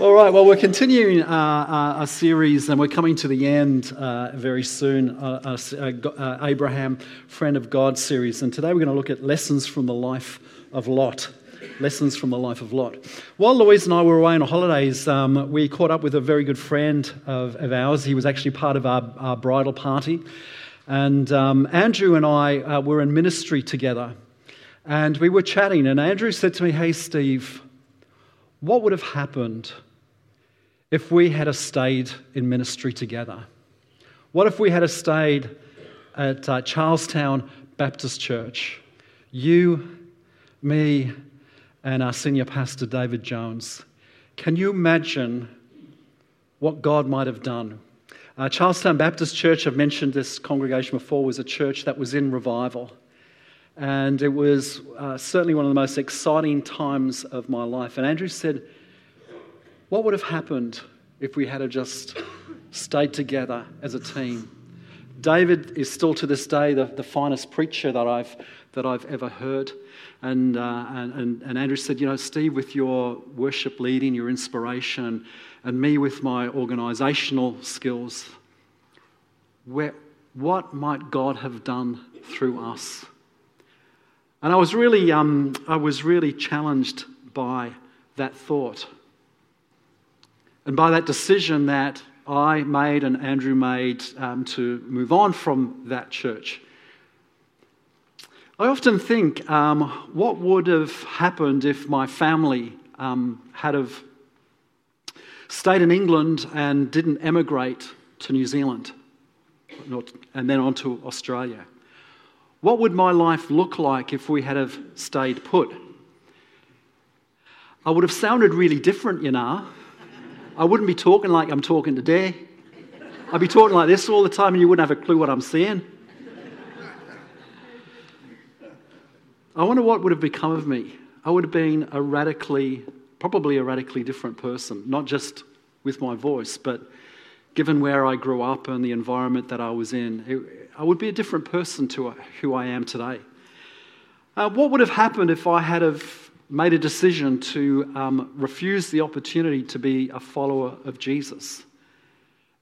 All right, well, we're continuing our, uh, a series and we're coming to the end uh, very soon. Uh, uh, uh, Abraham, Friend of God series. And today we're going to look at lessons from the life of Lot. Lessons from the life of Lot. While Louise and I were away on holidays, um, we caught up with a very good friend of, of ours. He was actually part of our, our bridal party. And um, Andrew and I were in ministry together. And we were chatting, and Andrew said to me, Hey, Steve, what would have happened if we had stayed in ministry together? What if we had stayed at uh, Charlestown Baptist Church? You, me, and our senior pastor, David Jones. Can you imagine what God might have done? Uh, Charlestown Baptist Church, I've mentioned this congregation before, was a church that was in revival. And it was uh, certainly one of the most exciting times of my life. And Andrew said, What would have happened if we had just stayed together as a team? David is still to this day the, the finest preacher that I've, that I've ever heard. And, uh, and, and, Andrew said, You know, Steve, with your worship leading, your inspiration, and me with my organizational skills, where, what might God have done through us? And I was really, um, I was really challenged by that thought and by that decision that I made and Andrew made um, to move on from that church. I often think, um, what would have happened if my family um, had have stayed in England and didn't emigrate to New Zealand and then on to Australia? What would my life look like if we had have stayed put? I would have sounded really different, you know. I wouldn't be talking like I'm talking today. I'd be talking like this all the time and you wouldn't have a clue what I'm saying. I wonder what would have become of me. I would have been a radically, probably a radically different person, not just with my voice, but given where I grew up and the environment that I was in. It, I would be a different person to who I am today. Uh, what would have happened if I had have made a decision to um, refuse the opportunity to be a follower of Jesus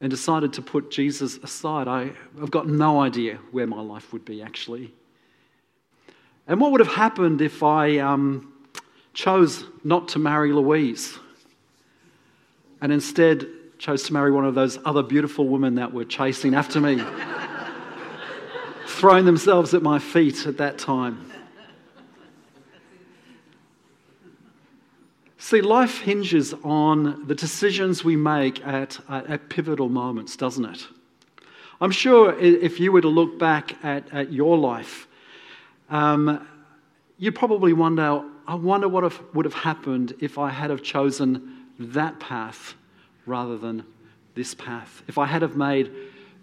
and decided to put Jesus aside? I, I've got no idea where my life would be actually. And what would have happened if I um, chose not to marry Louise and instead chose to marry one of those other beautiful women that were chasing after me? Throwing themselves at my feet at that time. See, life hinges on the decisions we make at, at pivotal moments, doesn't it? I'm sure if you were to look back at, at your life, um, you probably wonder, I wonder what would have happened if I had have chosen that path rather than this path. If I had have made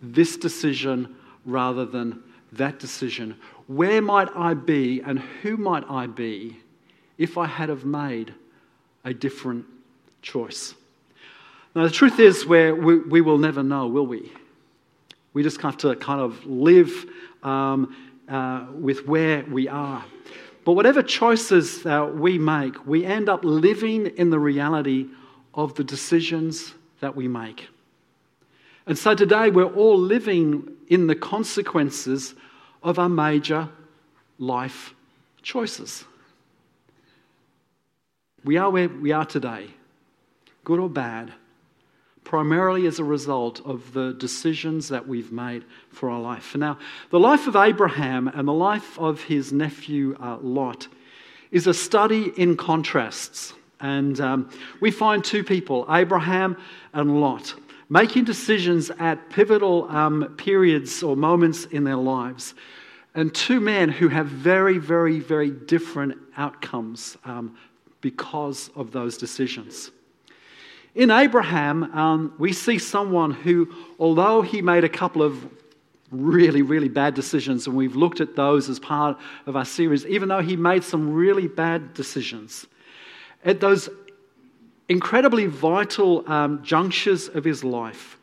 this decision rather than that decision. Where might I be and who might I be if I had have made a different choice? Now, the truth is, where we, we will never know, will we? We just have to kind of live um, uh, with where we are. But whatever choices we make, we end up living in the reality of the decisions that we make. And so today we're all living in the consequences of our major life choices. We are where we are today, good or bad, primarily as a result of the decisions that we've made for our life. Now, the life of Abraham and the life of his nephew uh, Lot is a study in contrasts. And um, we find two people, Abraham and Lot making decisions at pivotal um, periods or moments in their lives. And two men who have very, very, very different outcomes um, because of those decisions. In Abraham, um, we see someone who, although he made a couple of really, really bad decisions, and we've looked at those as part of our series, even though he made some really bad decisions, at those incredibly vital um, junctures of his life,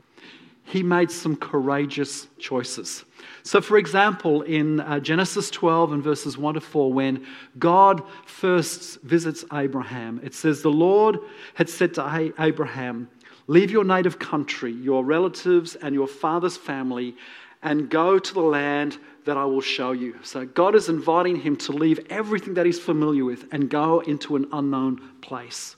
he made some courageous choices. So, for example, in uh, Genesis 12 and verses 1 to 4, when God first visits Abraham, it says, The Lord had said to Abraham, Leave your native country, your relatives, and your father's family, and go to the land that I will show you. So, God is inviting him to leave everything that he's familiar with and go into an unknown place.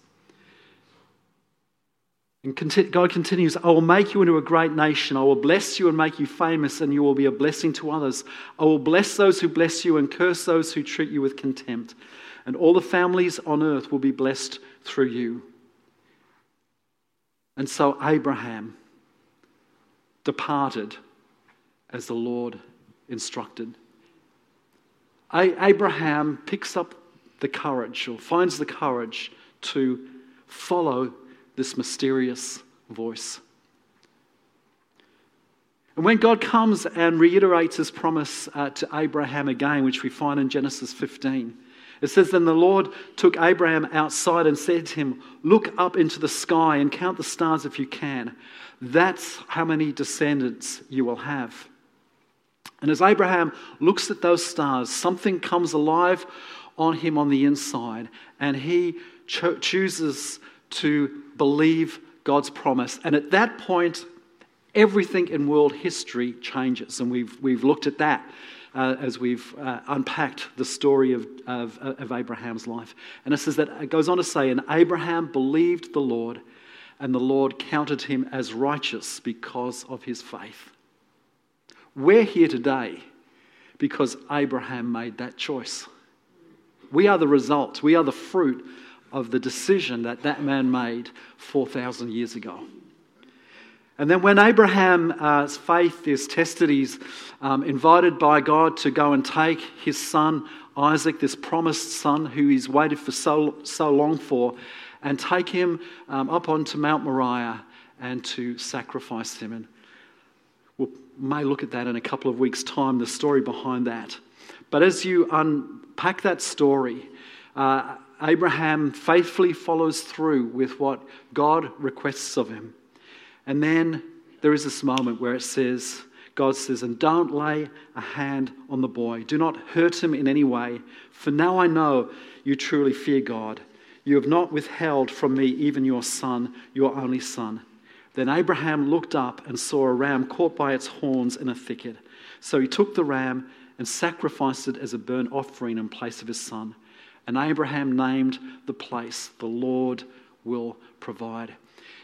And God continues, I will make you into a great nation. I will bless you and make you famous, and you will be a blessing to others. I will bless those who bless you and curse those who treat you with contempt. And all the families on earth will be blessed through you. And so Abraham departed as the Lord instructed. Abraham picks up the courage or finds the courage to follow this mysterious voice. And when God comes and reiterates his promise uh, to Abraham again, which we find in Genesis 15, it says, Then the Lord took Abraham outside and said to him, Look up into the sky and count the stars if you can. That's how many descendants you will have. And as Abraham looks at those stars, something comes alive on him on the inside, and he cho- chooses to believe God's promise. And at that point, everything in world history changes. And we've, we've looked at that uh, as we've uh, unpacked the story of, of, of Abraham's life. And it says that it goes on to say, And Abraham believed the Lord, and the Lord counted him as righteous because of his faith. We're here today because Abraham made that choice. We are the result, we are the fruit of the decision that that man made 4,000 years ago. And then when Abraham's faith is tested, he's um, invited by God to go and take his son Isaac, this promised son who he's waited for so, so long for, and take him um, up onto Mount Moriah and to sacrifice him. And we may look at that in a couple of weeks' time, the story behind that. But as you unpack that story, uh, Abraham faithfully follows through with what God requests of him. And then there is this moment where it says, God says, and don't lay a hand on the boy. Do not hurt him in any way, for now I know you truly fear God. You have not withheld from me even your son, your only son. Then Abraham looked up and saw a ram caught by its horns in a thicket. So he took the ram and sacrificed it as a burnt offering in place of his son. And Abraham named the place, The Lord will provide.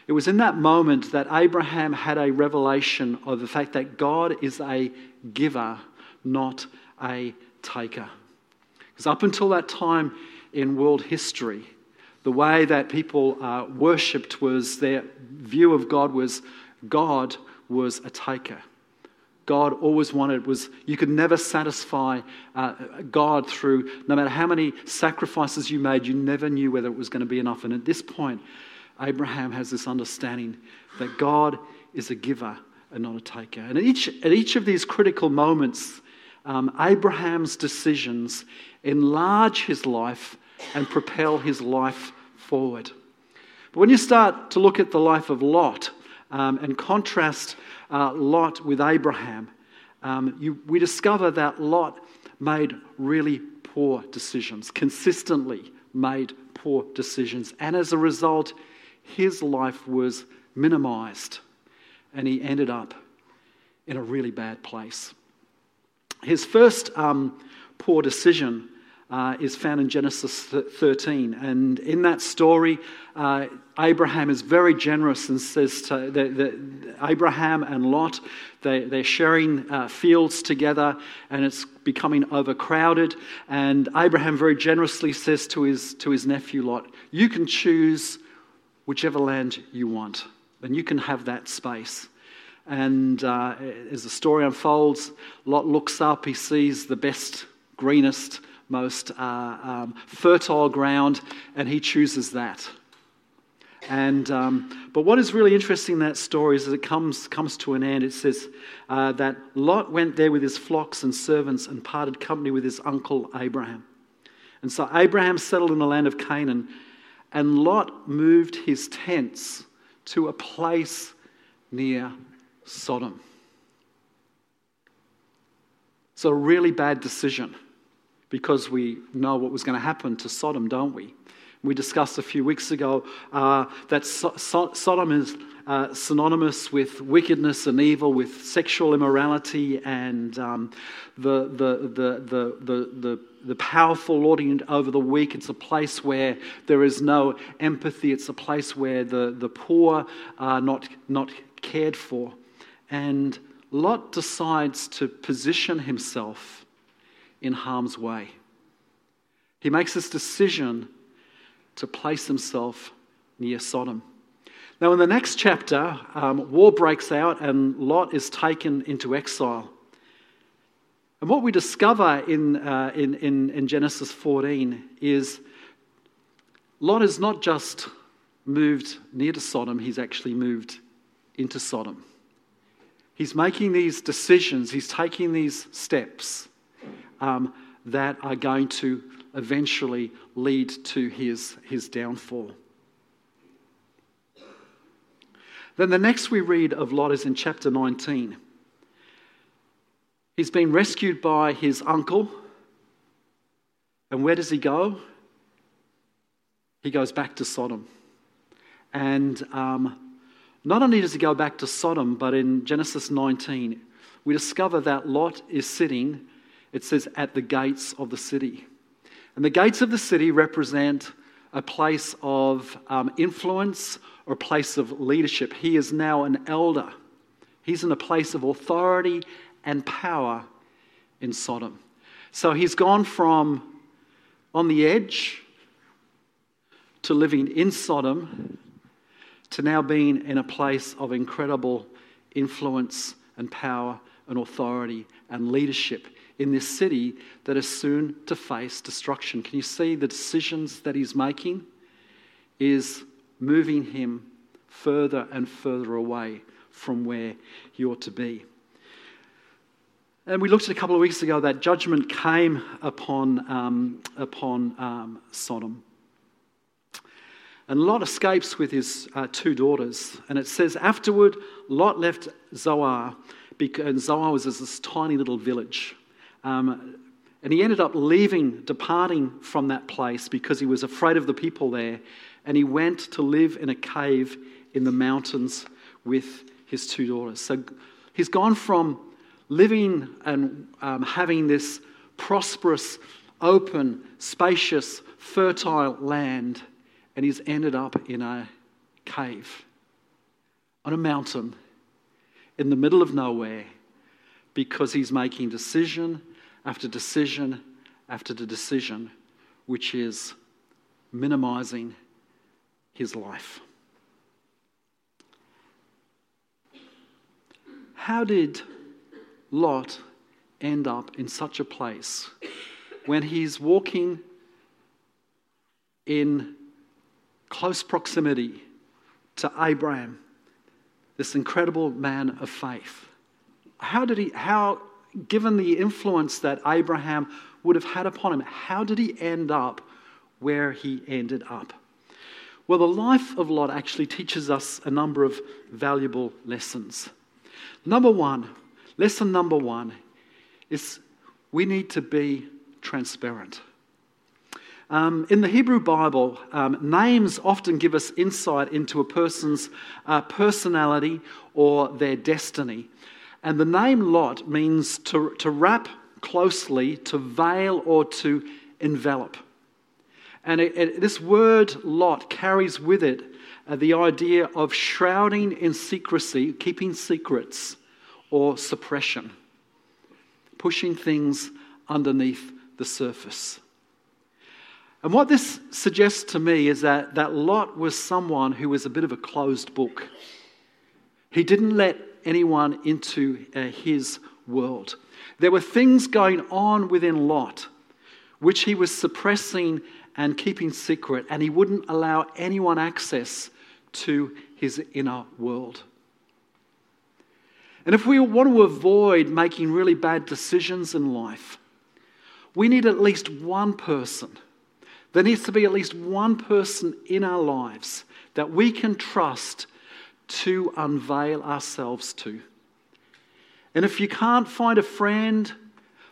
It was in that moment that Abraham had a revelation of the fact that God is a giver, not a taker. Because up until that time in world history, the way that people uh, worshipped was their view of God was God was a taker. God always wanted was you could never satisfy uh, God through, no matter how many sacrifices you made, you never knew whether it was going to be enough. And at this point, Abraham has this understanding that God is a giver and not a taker. And at each, at each of these critical moments, um, Abraham's decisions enlarge his life and propel his life forward. But when you start to look at the life of Lot um, and contrast uh, Lot with Abraham, um, you, we discover that Lot made really poor decisions, consistently made poor decisions. And as a result, his life was minimized and he ended up in a really bad place. His first um, poor decision uh, is found in Genesis 13. And in that story, uh, Abraham is very generous and says to the, the, Abraham and Lot, they, they're sharing uh, fields together and it's becoming overcrowded. And Abraham very generously says to his, to his nephew Lot, You can choose whichever land you want, and you can have that space. And uh, as the story unfolds, Lot looks up, he sees the best, greenest, most uh, um, fertile ground, and he chooses that. And, um, but what is really interesting in that story is that it comes, comes to an end. It says uh, that Lot went there with his flocks and servants and parted company with his uncle Abraham. And so Abraham settled in the land of Canaan, and Lot moved his tents to a place near Sodom. It's a really bad decision because we know what was going to happen to Sodom, don't we? We discussed a few weeks ago uh, that so- so- Sodom is uh, synonymous with wickedness and evil, with sexual immorality and um, the, the, the, the, the, the, the powerful lording over the weak. It's a place where there is no empathy. It's a place where the, the poor are not, not cared for. And Lot decides to position himself in harm's way. He makes this decision to place himself near Sodom. Now, in the next chapter, um, war breaks out and Lot is taken into exile. And what we discover in, uh, in, in, in Genesis 14 is Lot is not just moved near to Sodom, he's actually moved into Sodom. He's making these decisions, he's taking these steps um, that are going to eventually lead to his, his downfall. Then the next we read of Lot is in chapter 19. He's been rescued by his uncle. And where does he go? He goes back to Sodom. And um, not only does he go back to Sodom, but in Genesis 19, we discover that Lot is sitting, it says, at the gates of the city. And the gates of the city represent a place of um, influence or a place of leadership. He is now an elder, he's in a place of authority and power in Sodom. So he's gone from on the edge to living in Sodom to now being in a place of incredible influence and power and authority and leadership in this city that is soon to face destruction. Can you see the decisions that he's making is moving him further and further away from where he ought to be. And we looked at a couple of weeks ago that judgment came upon, um, upon um, Sodom. And Lot escapes with his uh, two daughters. And it says, afterward, Lot left Zoar, and Zoar was this tiny little village. Um, and he ended up leaving, departing from that place because he was afraid of the people there. And he went to live in a cave in the mountains with his two daughters. So he's gone from living and um, having this prosperous, open, spacious, fertile land, and he's ended up in a cave on a mountain in the middle of nowhere because he's making decision after decision after the decision, which is minimizing his life. How did Lot end up in such a place when he's walking in close proximity to Abraham, this incredible man of faith? How did he, how given the influence that Abraham would have had upon him, how did he end up where he ended up? Well, the life of Lot actually teaches us a number of valuable lessons. Number one, lesson number one is we need to be transparent. Um, in the Hebrew Bible, um, names often give us insight into a person's uh, personality or their destiny. And the name Lot means to, to wrap closely, to veil, or to envelop. And it, it, this word Lot carries with it uh, the idea of shrouding in secrecy, keeping secrets, or suppression, pushing things underneath the surface. And what this suggests to me is that, that Lot was someone who was a bit of a closed book. He didn't let anyone into uh, his world. There were things going on within Lot which he was suppressing and keeping secret, and he wouldn't allow anyone access to his inner world. And if we want to avoid making really bad decisions in life, we need at least one person. There needs to be at least one person in our lives that we can trust to unveil ourselves to. And if you can't find a friend,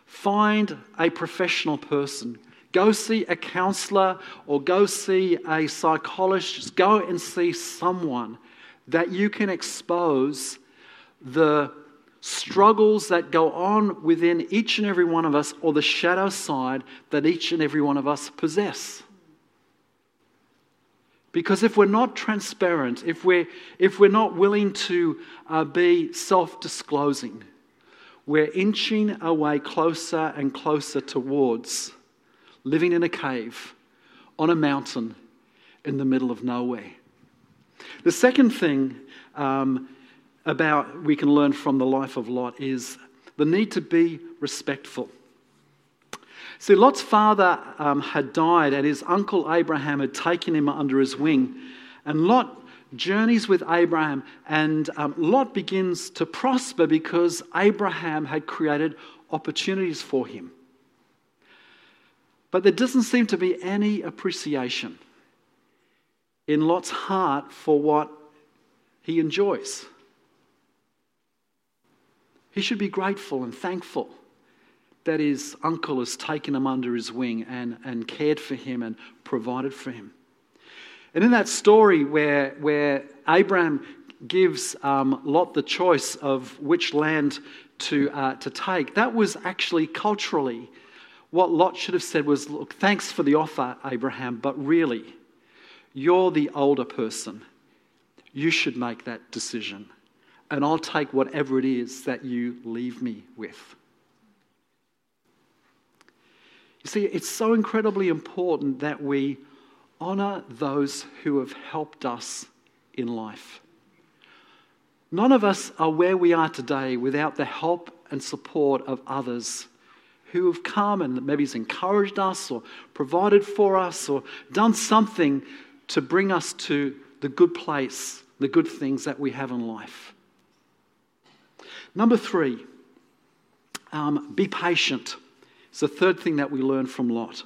find a professional person. Go see a counselor or go see a psychologist. Go and see someone that you can expose the struggles that go on within each and every one of us or the shadow side that each and every one of us possess. Because if we're not transparent, if we're, if we're not willing to uh, be self disclosing, we're inching away closer and closer towards living in a cave on a mountain in the middle of nowhere. The second thing um, about we can learn from the life of Lot is the need to be respectful. See, Lot's father um, had died, and his uncle Abraham had taken him under his wing. And Lot journeys with Abraham, and um, Lot begins to prosper because Abraham had created opportunities for him. But there doesn't seem to be any appreciation in Lot's heart for what he enjoys. He should be grateful and thankful that his uncle has taken him under his wing and, and cared for him and provided for him. And in that story where, where Abraham gives um, Lot the choice of which land to, uh, to take, that was actually culturally what Lot should have said was, Look, thanks for the offer, Abraham, but really, you're the older person. You should make that decision. And I'll take whatever it is that you leave me with. You see, it's so incredibly important that we honour those who have helped us in life. None of us are where we are today without the help and support of others who have come and maybe has encouraged us or provided for us or done something to bring us to the good place, the good things that we have in life. Number three, um, be patient. It's the third thing that we learn from Lot.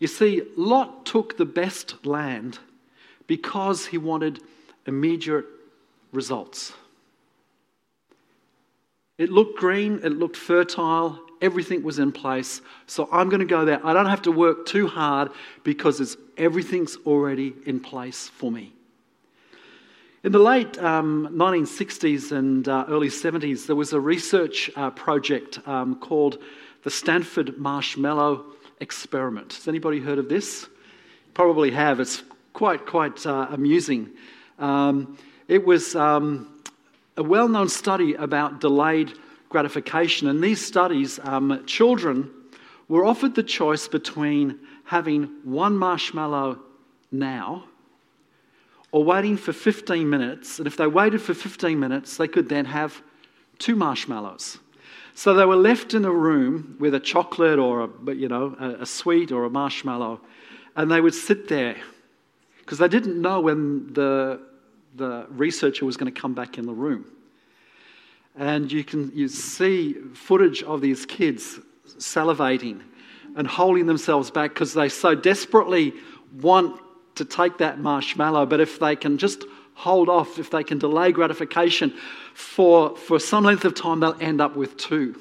You see, Lot took the best land because he wanted immediate results. It looked green, it looked fertile, everything was in place. So I'm going to go there. I don't have to work too hard because everything's already in place for me. In the late um, 1960s and uh, early 70s, there was a research uh, project um, called the Stanford Marshmallow Experiment. Has anybody heard of this? Probably have. It's quite, quite uh, amusing. Um, it was um, a well known study about delayed gratification. In these studies, um, children were offered the choice between having one marshmallow now or waiting for 15 minutes. And if they waited for 15 minutes, they could then have two marshmallows. So they were left in a room with a chocolate or a, you know, a, a sweet or a marshmallow, and they would sit there because they didn't know when the, the researcher was going to come back in the room. And you can you see footage of these kids salivating and holding themselves back because they so desperately want to take that marshmallow, but if they can just hold off, if they can delay gratification for, for some length of time, they'll end up with two.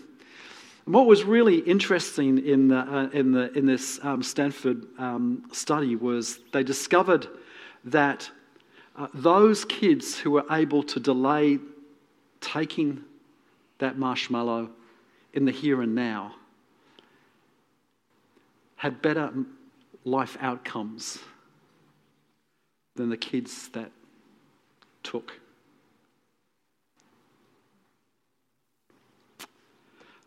And what was really interesting in, the, uh, in, the, in this um, Stanford um, study was they discovered that uh, those kids who were able to delay taking that marshmallow in the here and now had better life outcomes than the kids that took.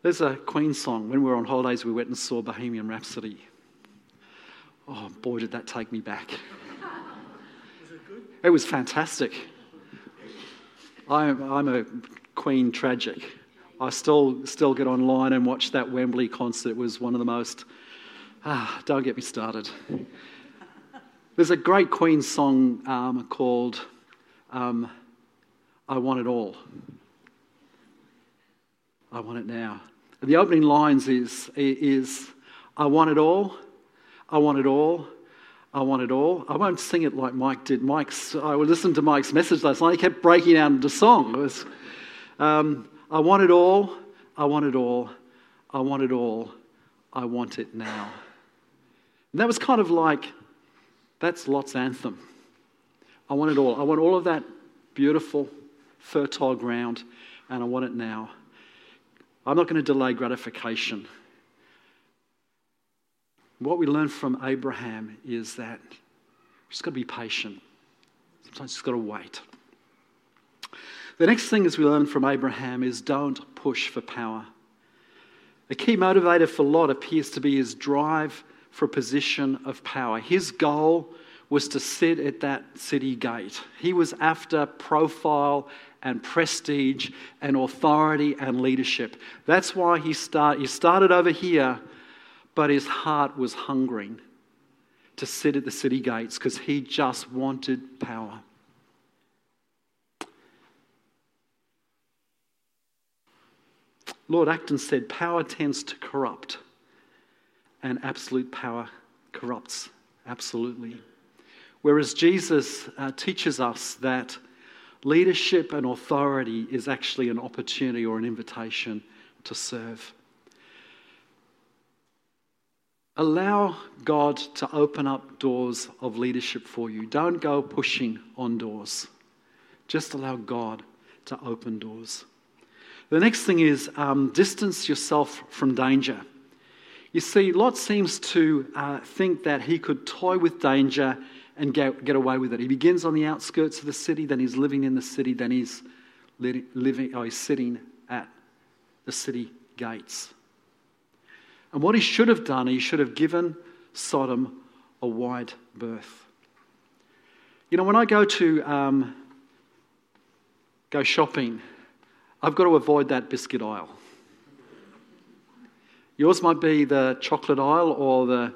There's a Queen song. When we were on holidays, we went and saw Bohemian Rhapsody. Oh, boy, did that take me back. It good? It was fantastic. I'm, I'm a Queen tragic. I still, still get online and watch that Wembley concert. It was one of the most. Ah, don't get me started. There's a great Queen song um, called um, I Want It All. I want it now. And the opening lines is, is I want it all, I want it all, I want it all. I won't sing it like Mike did. Mike's, I listened to Mike's message last night. He kept breaking out into song. It was, um, I want it all. I want it all. I want it all. I want it now. And that was kind of like, that's Lot's anthem. I want it all. I want all of that beautiful, fertile ground, and I want it now. I'm not going to delay gratification. What we learn from Abraham is that we just got to be patient. Sometimes just got to wait. The next thing as we learn from Abraham is don't push for power. A key motivator for Lot appears to be his drive for a position of power. His goal was to sit at that city gate. He was after profile and prestige and authority and leadership. That's why he, start, he started over here, but his heart was hungering to sit at the city gates because he just wanted power. Lord Acton said, Power tends to corrupt, and absolute power corrupts absolutely. Whereas Jesus uh, teaches us that leadership and authority is actually an opportunity or an invitation to serve. Allow God to open up doors of leadership for you. Don't go pushing on doors. Just allow God to open doors. The next thing is um, distance yourself from danger. You see, Lot seems to uh, think that he could toy with danger and get, get away with it. He begins on the outskirts of the city, then he's living in the city, then he's living, oh, he's sitting at the city gates. And what he should have done, he should have given Sodom a wide berth. You know, when I go to um, go shopping, I've got to avoid that biscuit aisle. Yours might be the chocolate aisle or the,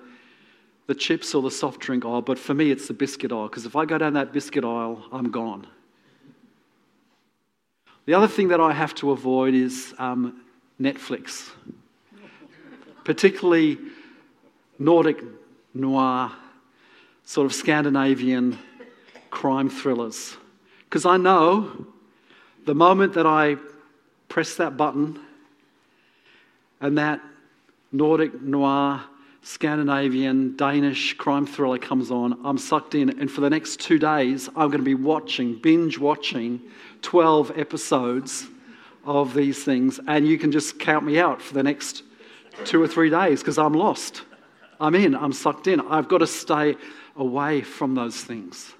the chips or the soft drink aisle, but for me, it's the biscuit aisle because if I go down that biscuit aisle, I'm gone. The other thing that I have to avoid is um, Netflix, particularly Nordic noir, sort of Scandinavian crime thrillers. Because I know the moment that I press that button, and that Nordic noir, Scandinavian, Danish crime thriller comes on. I'm sucked in, and for the next two days, I'm going to be watching, binge watching 12 episodes of these things, and you can just count me out for the next two or three days because I'm lost. I'm in, I'm sucked in. I've got to stay away from those things.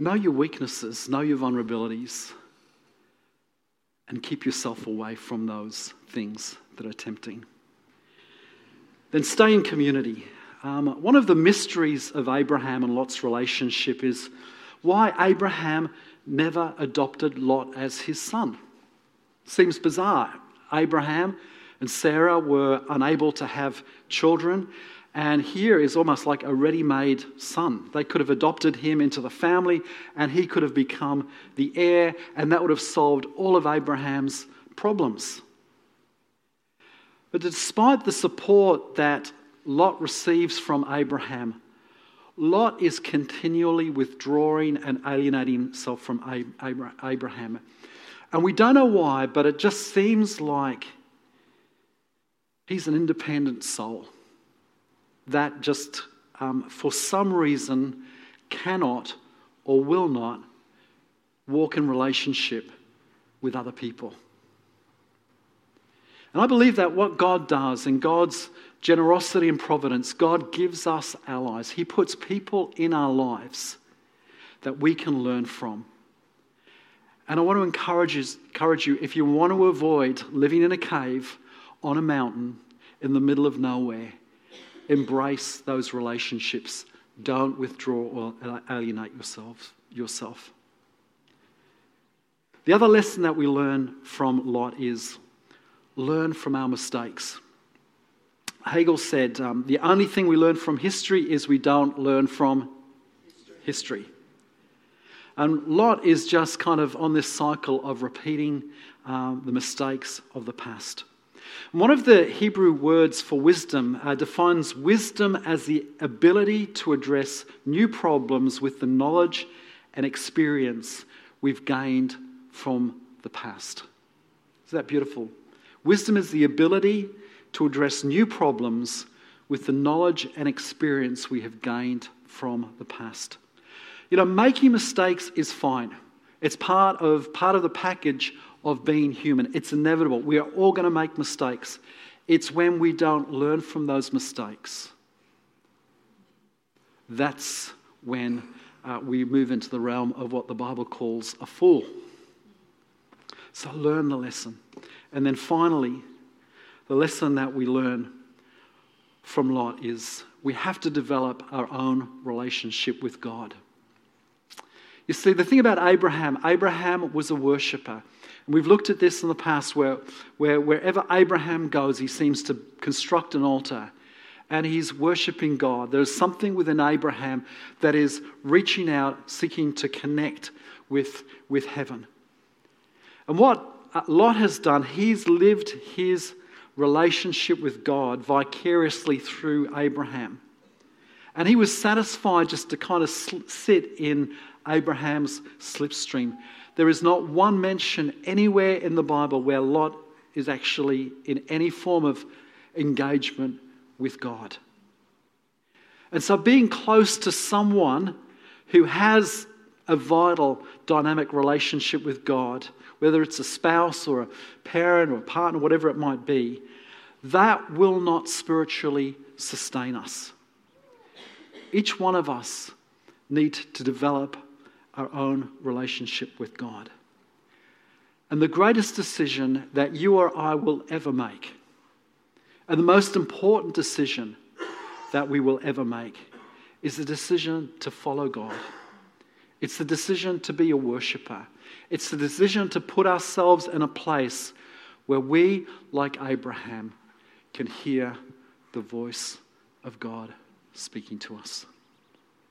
Know your weaknesses, know your vulnerabilities, and keep yourself away from those things that are tempting. Then stay in community. Um, one of the mysteries of Abraham and Lot's relationship is why Abraham never adopted Lot as his son. Seems bizarre. Abraham and Sarah were unable to have children, and here is almost like a ready made son. They could have adopted him into the family, and he could have become the heir, and that would have solved all of Abraham's problems. But despite the support that Lot receives from Abraham, Lot is continually withdrawing and alienating himself from Abraham. And we don't know why, but it just seems like he's an independent soul that just, um, for some reason, cannot or will not walk in relationship with other people. And I believe that what God does in God's generosity and providence, God gives us allies. He puts people in our lives that we can learn from. And I want to encourage you, encourage you if you want to avoid living in a cave on a mountain in the middle of nowhere, Embrace those relationships. Don't withdraw or alienate yourself. yourself. The other lesson that we learn from Lot is learn from our mistakes. Hegel said, um, The only thing we learn from history is we don't learn from history. history. And Lot is just kind of on this cycle of repeating um, the mistakes of the past. One of the Hebrew words for wisdom uh, defines wisdom as the ability to address new problems with the knowledge and experience we've gained from the past. Is that beautiful? Wisdom is the ability to address new problems with the knowledge and experience we have gained from the past. You know, making mistakes is fine. It's part of, part of the package of being human. It's inevitable. We are all going to make mistakes. It's when we don't learn from those mistakes. That's when uh, we move into the realm of what the Bible calls a fool. So learn the lesson. And then finally, the lesson that we learn from Lot is we have to develop our own relationship with God. You see, the thing about Abraham, Abraham was a worshiper. And we've looked at this in the past where, where wherever Abraham goes, he seems to construct an altar and he's worshipping God. There's something within Abraham that is reaching out, seeking to connect with, with heaven. And what Lot has done, he's lived his relationship with God vicariously through Abraham. And he was satisfied just to kind of sit in Abraham's slipstream. There is not one mention anywhere in the Bible where Lot is actually in any form of engagement with God. And so, being close to someone who has a vital, dynamic relationship with God, whether it's a spouse or a parent or a partner, whatever it might be, that will not spiritually sustain us. Each one of us need to develop our own relationship with God. And the greatest decision that you or I will ever make, and the most important decision that we will ever make, is the decision to follow God. It's the decision to be a worshiper. It's the decision to put ourselves in a place where we, like Abraham, can hear the voice of God speaking to us.